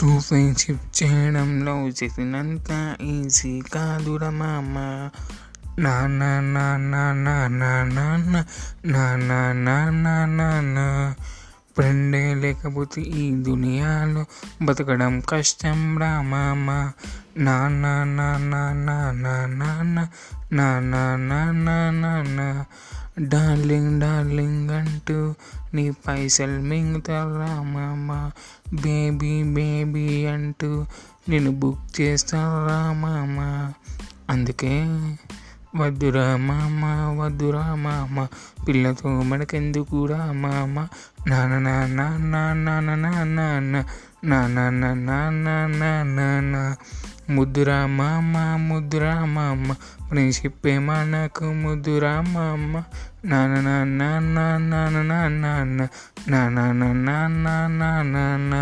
true friendship చేయడంలో చేసినంత easy కాదురా మామ నా నా నా నా నా నా నా నా నా నా నా నా నా నా ఫ్రెండే లేకపోతే ఈ దునియాలో బతకడం కష్టం రా మామ నా నా నా నా నా నా నా నా నా నా నా నా నా డార్లింగ్ డార్లింగ్ అంటూ నీ పైసలు మింగుతారా మామ బేబీ బేబీ అంటూ నేను బుక్ చేస్తారా మామ అందుకే వద్దురా మామ వద్దురా మామ పిల్లతో మనకెందుకురా మామ నాన్న నాన్న నాన్న నాన్న నాన్న నాన్న నాన్న నాన్న ముద్దురా మామ ముద్దురా మామ ఫ్రెండ్షిప్ మనకు ముద్దురా మామ నాన్న నాన్న నాన్న నాన్న నాన్న నాన్న నాన్న నాన్న